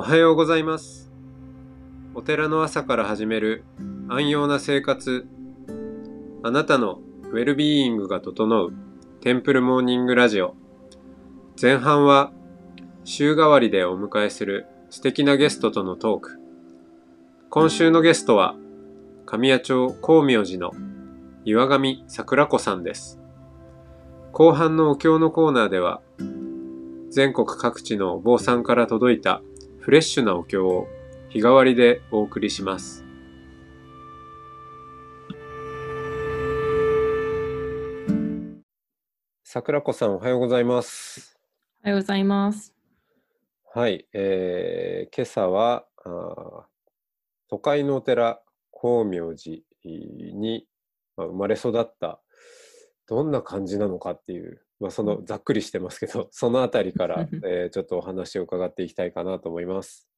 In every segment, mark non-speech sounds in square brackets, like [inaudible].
おはようございます。お寺の朝から始める安養な生活。あなたのウェルビーイングが整うテンプルモーニングラジオ。前半は週替わりでお迎えする素敵なゲストとのトーク。今週のゲストは神谷町光明寺の岩上桜子さんです。後半のお経のコーナーでは全国各地のお坊さんから届いたフレッシュなお経を日替わりでお送りします。桜子さんおはようございます。おはようございます。はい、えー今朝はあー都会のお寺光明寺にまあ生まれ育ったどんな感じなのかっていう、まあ、そのざっくりしてますけど [laughs] そのあたりから、[laughs] えーちょっとお話を伺っていきたいかなと思います。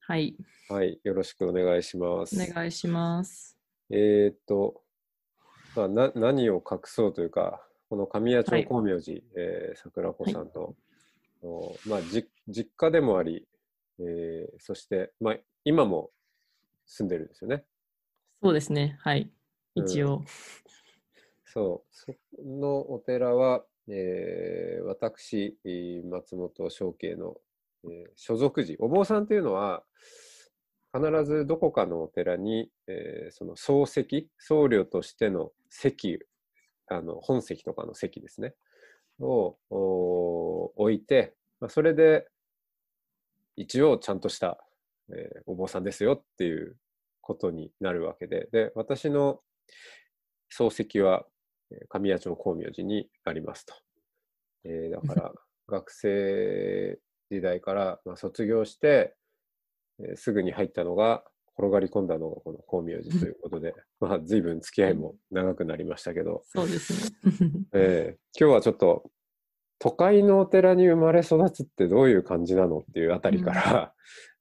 はい、はい、よろしくお願いします。お願いします。えーっと、まあ、な何を隠そうというか、この神谷町はい光明寺、えー桜子さんの、のまあ、じ実家でもあり、えーそして、まあ、今も住んでるんですよね。そうですね。はい。うん一応。そう、そのお寺は、えー私、松本正慶の、えー所属寺、お坊さんというのは、必ずどこかのお寺に、えーその総席、僧侶としての席、あの本席とかの席ですね、を置いて、まあ、それで一応ちゃんとした、えーお坊さんですよっていうことになるわけで、で、私の漱石は神谷町光明寺にありますと。えーだから [laughs] 学生時代から、まあ、卒業して、えーすぐに入ったのが転がり込んだのがこの光明寺ということで、[laughs] まあ随分付き合いも長くなりましたけど、そうですね。[laughs] えー今日はちょっと都会のお寺に生まれ育つってどういう感じなのっていうあたりから、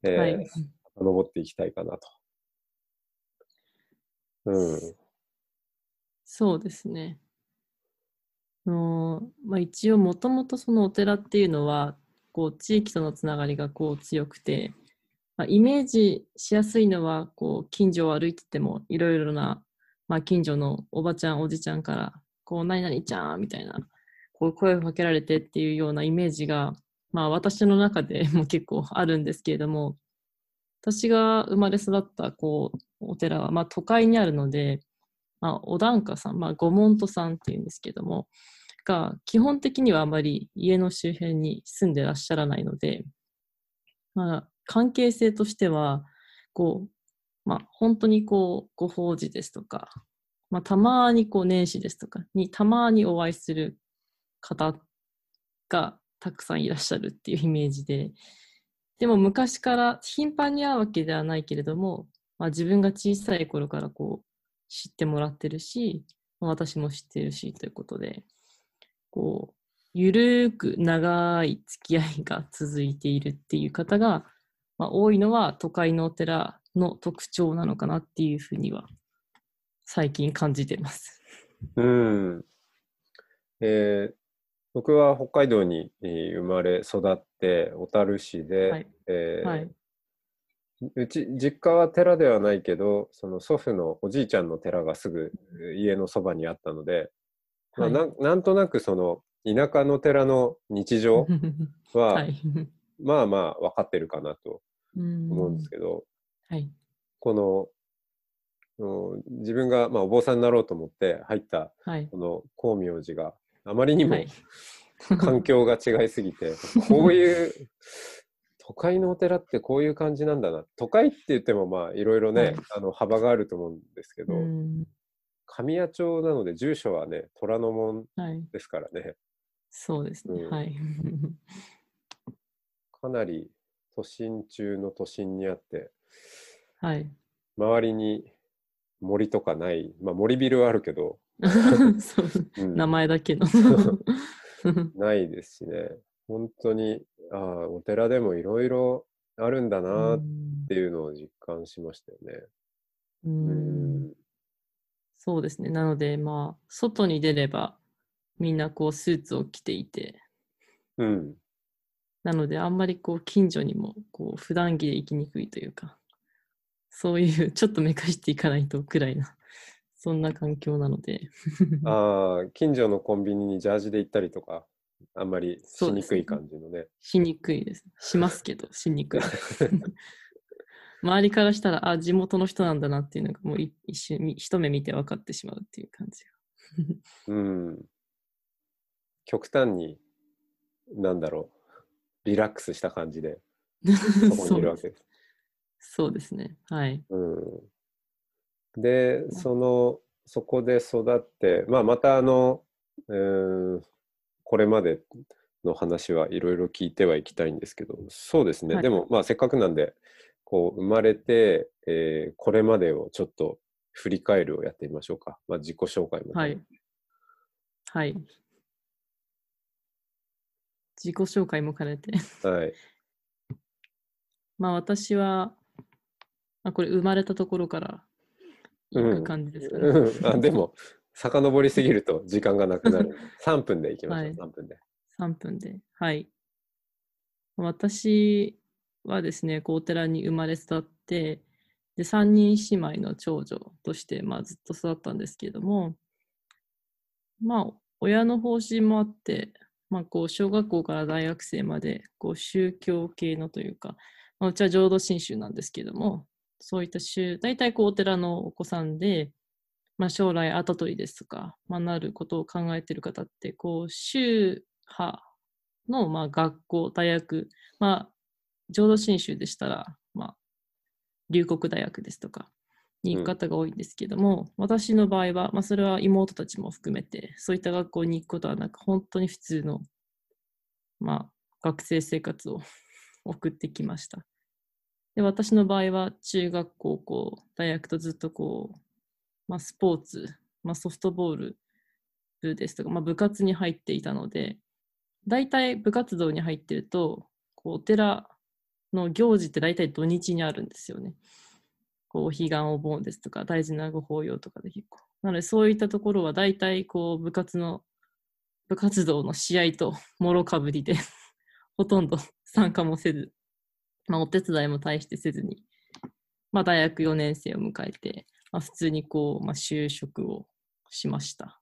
えーはい。登っていきたいかなと。うん。そうですね。のまあ、一応、もともとそのお寺っていうのは、こう、地域とのつながりがこう強くて、まあ、イメージしやすいのは、こう、近所を歩いてても、いろいろな、まあ、近所のおばちゃん、おじちゃんから、こう、何々ちゃんみたいな、こう、声をかけられてっていうようなイメージが、まあ、私の中で [laughs] も結構あるんですけれども、私が生まれ育った、こう、お寺は、まあ、都会にあるので、まあ、お檀家さん、まあ、ご門徒さんっていうんですけども、が、基本的にはあまり家の周辺に住んでらっしゃらないので、まあ、関係性としては、こう、まあ、本当にこう、ご法事ですとか、まあ、たまにこう、年始ですとかに、たまにお会いする方がたくさんいらっしゃるっていうイメージで、でも昔から頻繁に会うわけではないけれども、まあ、自分が小さい頃からこう、知ってもらってるし、まあ私も知ってるしということで、こう、ゆるーく長い付き合いが続いているっていう方が、まあ、多いのは都会のお寺の特徴なのかなっていうふうには最近感じてます。うん。えー僕は北海道にえー生まれ育って、小樽市で、はいえーはい。うち、実家は寺ではないけど、その祖父のおじいちゃんの寺がすぐえー家のそばにあったので、まあはいなんなんとなくその田舎の寺の日常 [laughs] は、はい。[laughs] まあまあ分かってるかなとうん思うんですけど、はい。このうん自分がまあお坊さんになろうと思って入ったはい。この光明寺があまりにもはい。環境が違いすぎて、[laughs] こういう都会のお寺ってこういう感じなんだな。都会って言ってもまあいろいろね、はいあの幅があると思うんですけど、うん神谷町なので住所はね、虎ノ門はい。ですからね、そうですね。うんはい。[laughs] かなり都心中の都心にあって、はい。周りに森とかない、まあ森ビルはあるけど、[laughs] うん名前だけの。[laughs] ないですしね、本当に、ああ、お寺でもいろいろあるんだなっうんていうのを実感しましたよね。ううんんそうですね。なので、まあ、外に出れば、みんなこう、スーツを着ていて、うん。なので、あんまりこう近所にもこう普段着で行きにくいというか、そういうちょっとめかしていかないとくらいな、そんな環境なので。ああ、近所のコンビニにジャージで行ったりとか、あんまりしにくい感じのね。しにくいです。しますけど、[laughs] しにくい。周りからしたら、あ、地元の人なんだなっていうのが、もうい一瞬、一目見て分かってしまうっていう感じうん。極端に、なんだろう、リラックスした感じで、[laughs] そこにいるわけです。そうですね。はい。うん、で、その、そこで育って、まあ、またあの、えー、これまでの話はいろいろ聞いてはいきたいんですけど、そうですね。はい、でも、まあ、せっかくなんで、こう、生まれて、えー、これまでをちょっと振り返るをやってみましょうか。まあ、自己紹介も。はい。はい。自己紹介も兼ねてはい。[laughs] まあ、私は、あ、これ生まれたところから行く感じですかね。うん、あでも、遡りすぎると時間がなくなる。[laughs] 3分でいきましょう、はい、3分で。3分で。はい。私はですね、こうお寺に生まれ育って、で3人姉妹の長女として、まあ、ずっと育ったんですけれども、まあ、親の方針もあって、まあ、こう小学校から大学生までこう宗教系のというか、まあ、うちは浄土真宗なんですけども、そういった宗、大体こうお寺のお子さんで、まあ、将来跡取りですとか、まあ、なることを考えている方って、こう宗派のまあ学校、大学、まあ、浄土真宗でしたら、まあ、龍谷大学ですとかに行く方が多いんですけども、うん、私の場合は、まあ、それは妹たちも含めて、そういった学校に行くことはなく、本当に普通の、まあ、学生生活を [laughs] 送ってきました。で私の場合は中学、高校、大学とずっとこう、まあ、スポーツ、まあ、ソフトボール部ですとか、まあ、部活に入っていたので、大体部活動に入ってると、こうお寺の行事って大体土日にあるんですよね。こう、彼岸お盆ですとか、大事なご法要とかで結構。なので、そういったところは大体、こう、部活の、部活動の試合ともろかぶりで [laughs] ほとんど参加もせず、まあ、お手伝いも大してせずに、まあ、大学4年生を迎えて、まあ、普通にこう、まあ、就職をしました。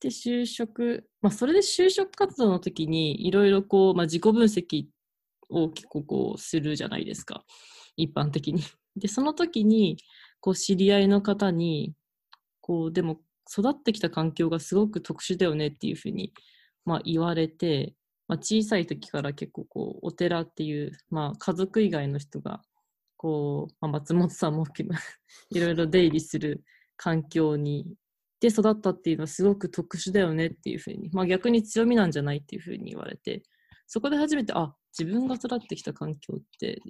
で、就職、まあ、それで就職活動の時に、いろいろこう、まあ、自己分析を結構こうするじゃないですか。一般的に。で、その時に、こう知り合いの方に、こう、でも育ってきた環境がすごく特殊だよねっていうふうに、まあ、言われて、まあ、小さい時から結構こう、お寺っていう、まあ、家族以外の人が、こう、まあ、松本さんも [laughs] いろいろ出入りする環境にで育ったっていうのはすごく特殊だよねっていうふうに、まあ、逆に強みなんじゃないっていうふうに言われて、そこで初めて、あ、自分が育ってきた環境って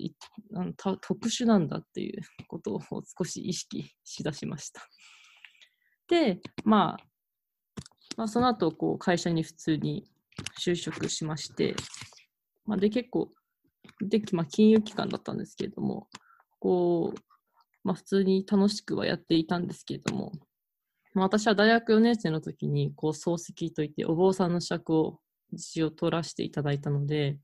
特殊なんだっていう [laughs] ことを少し意識しだしました。で、まあ、まあ、その後こう会社に普通に就職しまして、まあ、で結構で、まあ、金融機関だったんですけれどもこう、まあ、普通に楽しくはやっていたんですけれども、まあ、私は大学4年生の時にこう漱石といってお坊さんの資格を一応取らせていただいたので、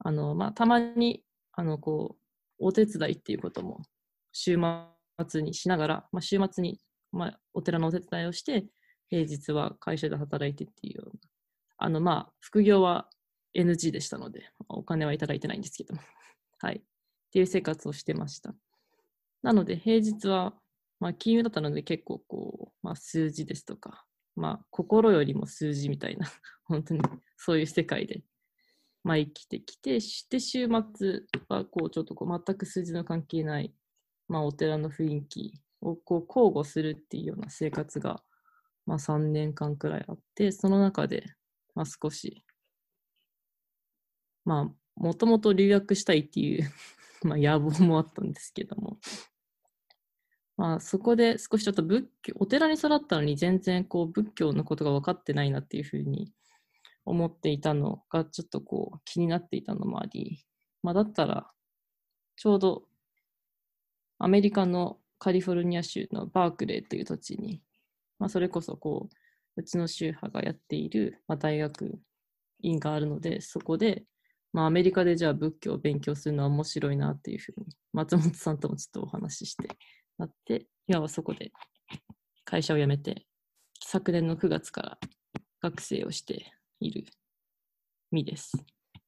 あの、まあ、たまに、あの、こう、お手伝いっていうことも週末にしながら、まあ、週末に、まあ、お寺のお手伝いをして、平日は会社で働いてっていうような、あの、まあ、副業は NG でしたので、お金はいただいてないんですけども、はい。っていう生活をしてました。なので、平日は、まあ、金融だったので結構こう、まあ、数字ですとか、まあ、心よりも数字みたいな、[laughs] 本当にそういう世界でまあ、生きてきて、して週末はこうちょっとこう全く数字の関係ない、まあ、お寺の雰囲気をこう交互するっていうような生活が、まあ、3年間くらいあって、その中で、まあ、少し、まあ、もともと留学したいっていう [laughs] まあ野望もあったんですけども、まあ、そこで少しちょっと仏教、お寺に育ったのに全然こう仏教のことが分かってないなっていうふうに思っていたのがちょっとこう気になっていたのもあり、まあ、だったらちょうどアメリカのカリフォルニア州のバークレーという土地に、まあ、それこそこううちの宗派がやっている、まあ、大学院があるので、そこで、まあ、アメリカでじゃあ仏教を勉強するのは面白いなっていうふうに、松本さんともちょっとお話ししてなって、今はそこで会社を辞めて、昨年の9月から学生をしている身です。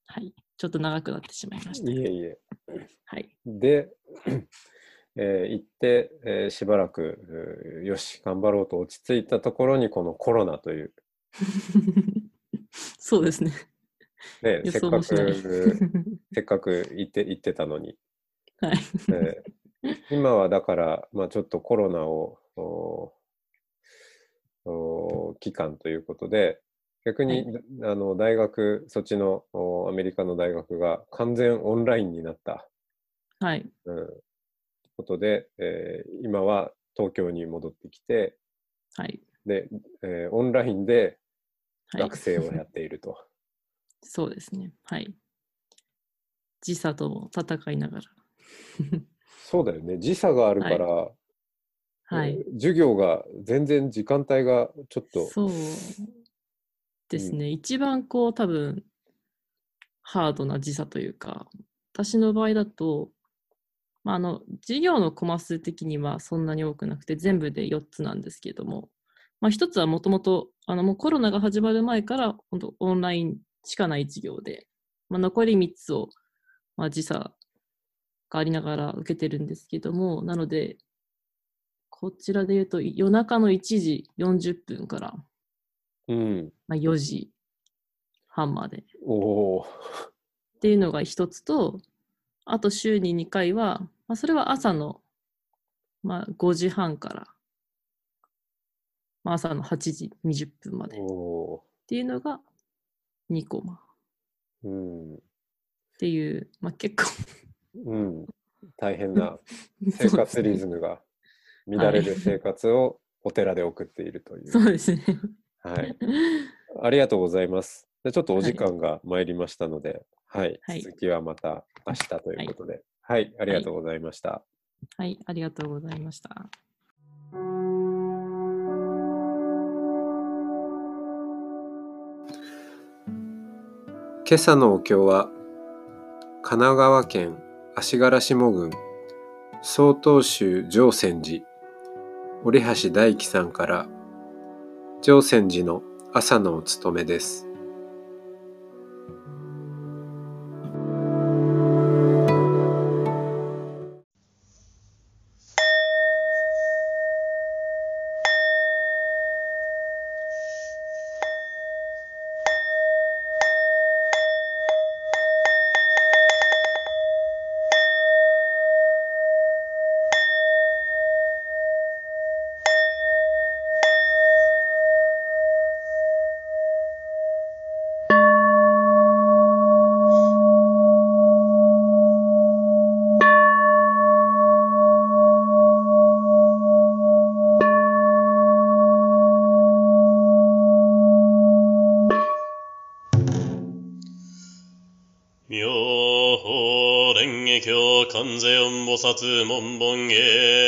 はい。ちょっと長くなってしまいました。いえいえ。はい。で、えー行って、えーしばらく、よし、頑張ろうと落ち着いたところに、このコロナという、[laughs] そうですね。ね、予せっか。く、せっかく行って、行ってたのに、はい。えー今はだから、まあ、ちょっとコロナを、おお期間ということで、逆に、あの大学、そっちのおアメリカの大学が完全オンラインになった、はい。うん、ことで、えー今は東京に戻ってきて、はい。で、えーオンラインではい学生をやっていると。そうですね。はい。時差とも戦いながら。そうだよね。時差があるから、はい。えー授業が全然時間帯がちょっと、そうですね。一番こう多分ハードな時差というか、私の場合だと、まあ、あの授業のコマ数的にはそんなに多くなくて全部で4つなんですけれども、まあ、1つはもともとあのもうコロナが始まる前から本当オンラインしかない授業で、まあ、残り3つを、まあ、時差がありながら受けてるんですけどもなのでこちらで言うと夜中の1時40分からうん、まあ、4時半まで。っおお、ていうのが一つと、あと週に2回は、まあ、それは朝の、まあ、5時半から、まあ、朝の8時20分まで。っていうのが2コマっー、うん、ていう、まあ、結構うん、大変な [laughs] 生活リズムが乱れる生活をお寺で送っているという。そうですね。はい。ありがとうございます。でちょっとお時間が参りましたので、はい。はい続きはまた明日ということで、はい、ありがとうございました。はい、ありがとうございました。今朝のお経は、神奈川県足柄下郡曹洞宗常泉寺折橋大樹さんから常泉寺の朝のお勤めです。世音菩薩門本へ。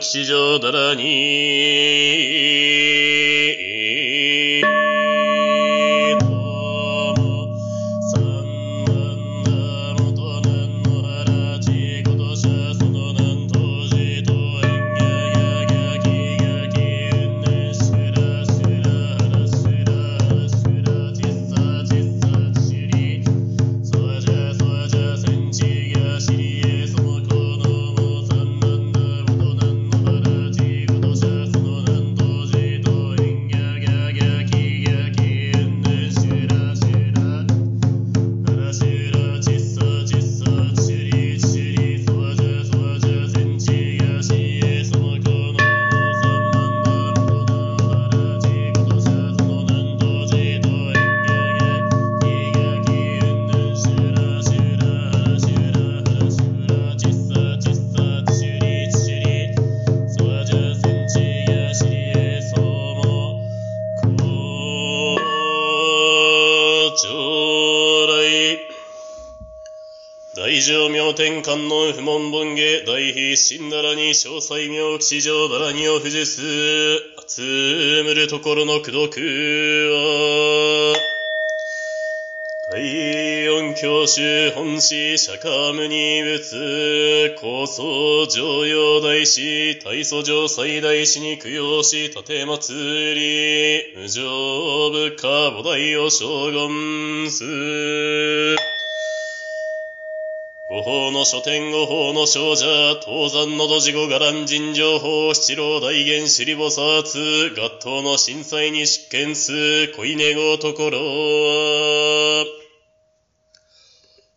吉祥だらに、大乗明天観音不問本下大悲神ならに詳細明吉祥だらにを不術集むるところの功徳は。大音教主本師釈迦無二仏高僧上陽大師大祖上最大師に供養し立祭り。無常部下菩提を将軍す。五法の書店五法の少女、東山のどじご伽藍尋常法七郎大元首里菩薩、合頭の震災に執権す、恋根ごところは、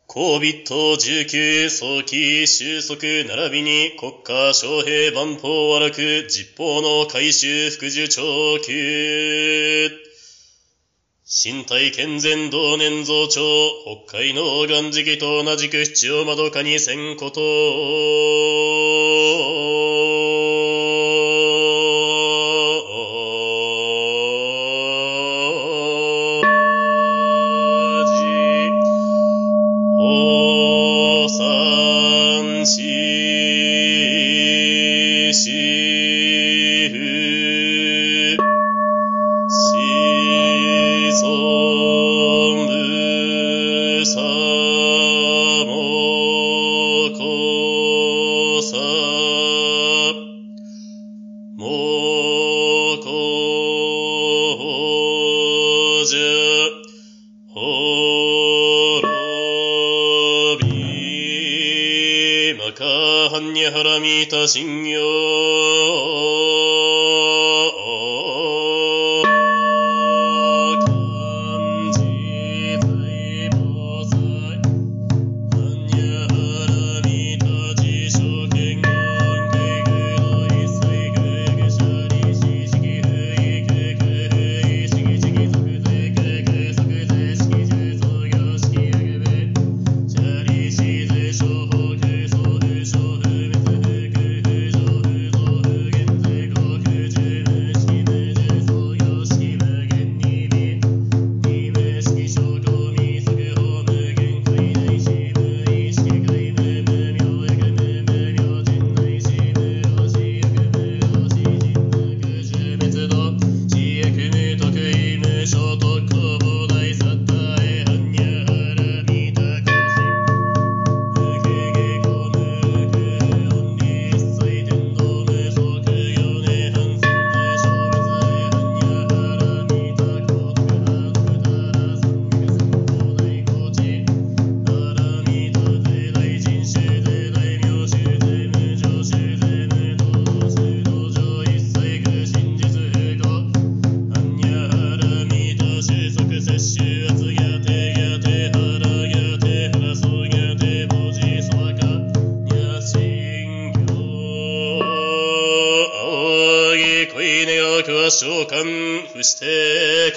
高ビット19早期収束並びに国家将兵万法和楽実法の改修副受長級身体健全同年増長、北海の岩時期と同じく七を窓かにせんこと。かはんにはらみた信用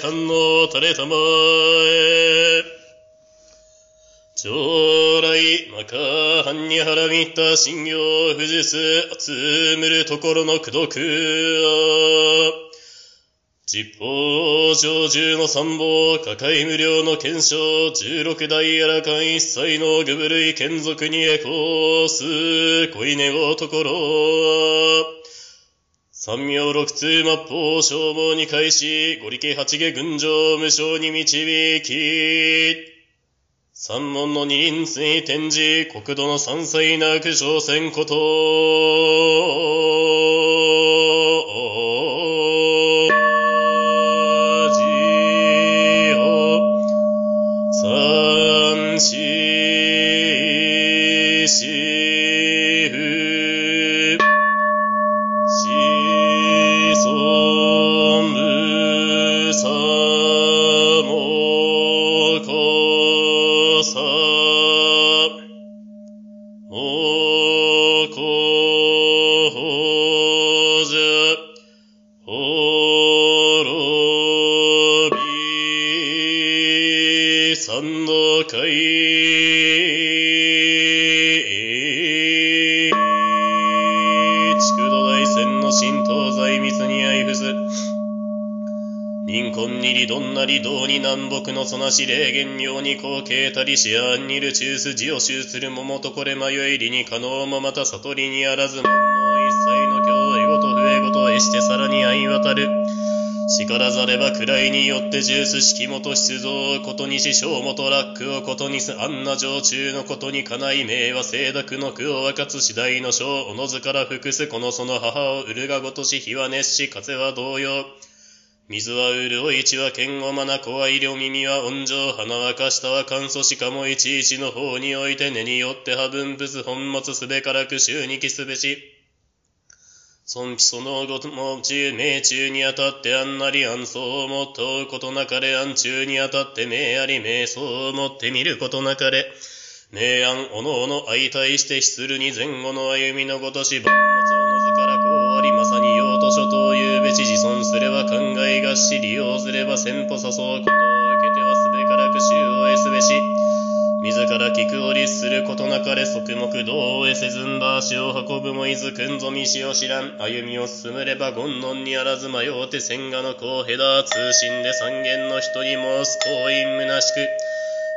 観音垂れたまえ将来、まか、はんにはらみった信行不術、集むるところの功徳は、実法上十の参謀、抱え無料の検証、十六代あらかん一切の具部類眷属にエコース、恋願うところ。三名六通末法消耗に開し、五力八下群青無償に導き、三門の二輪水展示、国土の三歳なく挑戦こと。こ南北のそなし霊言妙に後継たりしあんにる中筋を集する桃とこれ迷いりに可能もまた悟りにあらずも一切の教えごと笛ごとえしてさらに相渡る。力ざれば位によってジュース式元出動をことにし小元ラックをことにすあんな常駐のことにかない名は清濁の句を分かつ次第の章おのずから複すこのその母を売るがごとし日は熱し風は同様。水は潤い血は剣をまな子は医療耳は温情花はかしたは乾燥しかもいちいちの方において根によっては分物本物すべからく週にきすべし。尊卑そのごとも中命中にあたってあんなり安相をもっとうことなかれ安中にあたって命あり命相をもって見ることなかれ。明暗おのおの相対して失るに前後の歩みのごとし万物おのずからこうありまさに用途書というべち自尊すれば考がし利用すれば先歩誘うことを受けてはすべからく衆を得すべし自ら聞くを律することなかれ側目道を得せずんば足を運ぶもいずくんぞみしを知らん。歩みを進めれば言論にあらず迷うて千賀の子をへだ通信で三軒の人に申す。行員虚しく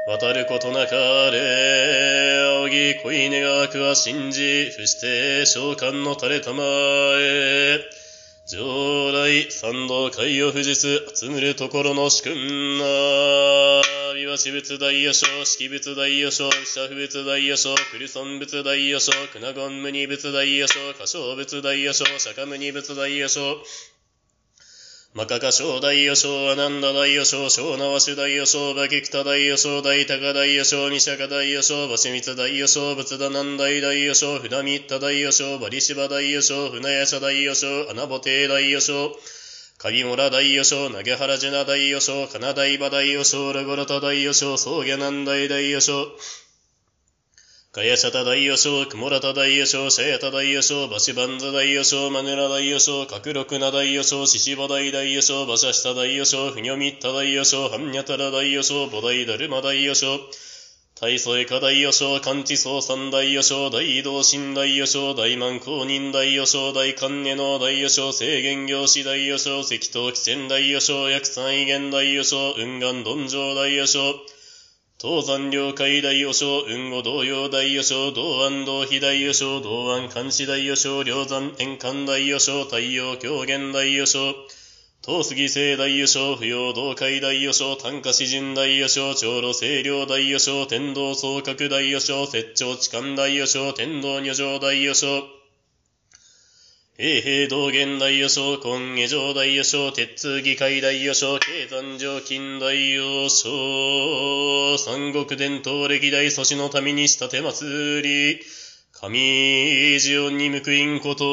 渡ることなかれ仰ぎ恋願わくは信じ伏して召喚の垂れたま常来三道海を富士す集むるところの主君な美和私仏大予称式仏大予称社不仏大予称クリソン仏大予称クナゴン無二仏大予称歌唱仏大予称釈迦無二仏大予称マカカ小大予称アナンダ大予称小縄主大予称バキクタ大予称大高大予称ニシャカ大予称バシミツ大予称仏田南大大予称船ミッタ大予称バリシバ大予称船屋社大予称アナボテ大予称鍵村大予称投げ原ジュナ大予称金大馬大予称ラゴロタ大予称宗下南大大予称かやしゃた大予称、くもらた大予称、しゃやた大予称、ばしばんざ大予称、まねら大予称、かくろくな大予称、ししば大大予称、ばしゃした大予称、ふにょみった大予称、はんにゃたら大予称、ぼ大だるま大予称、大祖か大予称、勘地総三大予称、大移動新大予称、大満公認大予称、大観音の大予称、制限業師大予称、赤頭汽船大予称、薬三威厳大予称、雲岩鈍上大予称、東山領海大予称、雲後同様大予称、道安道非大予称、道安監視大予称、梁山円環大予称、太陽狂言大予称、東杉聖大予称、不要道海大予称、単価詩人大予称、長路清涼大予称、天道総閣大予称、摂長痴漢大予称、天道女上大予称、平平道元大予想、今下上大予想、鉄通議会大予想、経山上近大予想、三国伝統歴代祖師の民にした手祭り、神ジオンに報いんこと、